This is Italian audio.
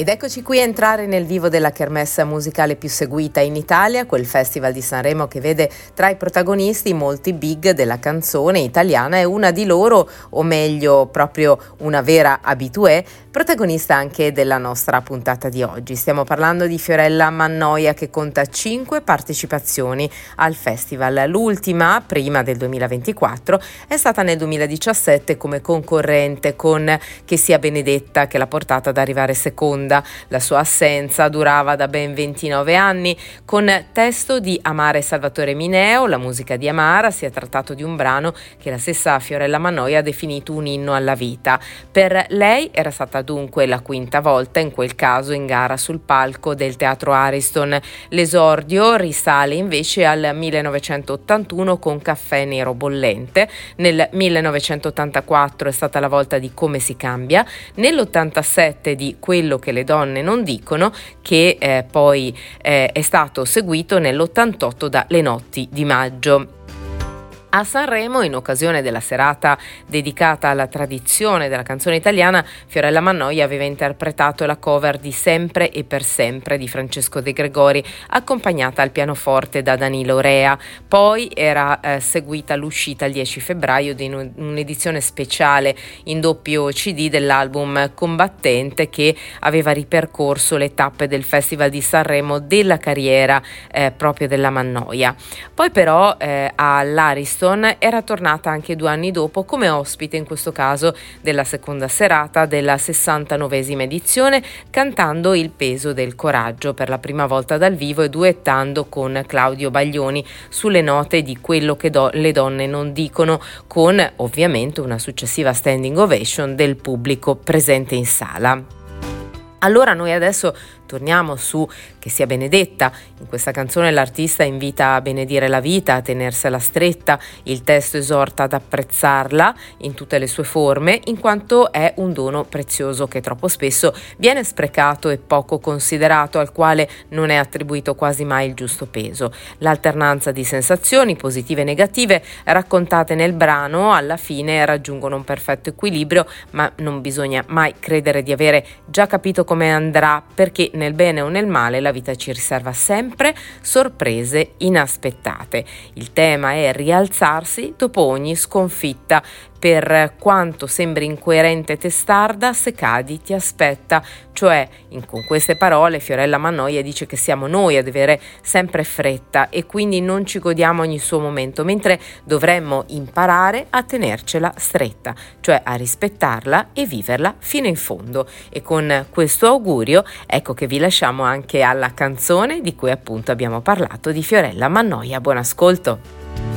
Ed eccoci qui a entrare nel vivo della kermesse musicale più seguita in Italia, quel festival di Sanremo che vede tra i protagonisti molti big della canzone italiana e una di loro, o meglio proprio una vera habitué, protagonista anche della nostra puntata di oggi. Stiamo parlando di Fiorella Mannoia che conta 5 partecipazioni al festival. L'ultima, prima del 2024, è stata nel 2017 come concorrente con Che sia Benedetta che l'ha portata ad arrivare seconda seconda. La sua assenza durava da ben 29 anni. Con testo di Amare Salvatore Mineo, la musica di Amara, si è trattato di un brano che la stessa Fiorella Mannoia ha definito un inno alla vita. Per lei era stata dunque la quinta volta, in quel caso in gara sul palco del Teatro Ariston. L'esordio risale invece al 1981 con Caffè Nero Bollente. Nel 1984 è stata la volta di Come si cambia. Nell'87 di Quello che che le donne non dicono, che eh, poi eh, è stato seguito nell'88 da Le notti di maggio. A Sanremo, in occasione della serata dedicata alla tradizione della canzone italiana, Fiorella Mannoia aveva interpretato la cover di Sempre e per sempre di Francesco De Gregori, accompagnata al pianoforte da Danilo Rea. Poi era eh, seguita l'uscita il 10 febbraio di un'edizione speciale in doppio CD dell'album Combattente che aveva ripercorso le tappe del Festival di Sanremo della carriera eh, proprio della Mannoia. Poi però eh, all'Ariston Houston era tornata anche due anni dopo come ospite in questo caso della seconda serata della 69esima edizione cantando Il peso del coraggio per la prima volta dal vivo e duettando con Claudio Baglioni sulle note di quello che do- le donne non dicono con ovviamente una successiva standing ovation del pubblico presente in sala. Allora noi adesso torniamo su Che sia benedetta. In questa canzone l'artista invita a benedire la vita, a tenersela stretta, il testo esorta ad apprezzarla in tutte le sue forme, in quanto è un dono prezioso che troppo spesso viene sprecato e poco considerato, al quale non è attribuito quasi mai il giusto peso. L'alternanza di sensazioni positive e negative raccontate nel brano alla fine raggiungono un perfetto equilibrio, ma non bisogna mai credere di avere già capito come andrà perché nel bene o nel male la vita ci riserva sempre sorprese inaspettate. Il tema è rialzarsi dopo ogni sconfitta per quanto sembri incoerente e testarda, se cadi ti aspetta. Cioè, in, con queste parole, Fiorella Mannoia dice che siamo noi ad avere sempre fretta e quindi non ci godiamo ogni suo momento, mentre dovremmo imparare a tenercela stretta, cioè a rispettarla e viverla fino in fondo. E con questo augurio, ecco che vi lasciamo anche alla canzone di cui appunto abbiamo parlato di Fiorella Mannoia. Buon ascolto!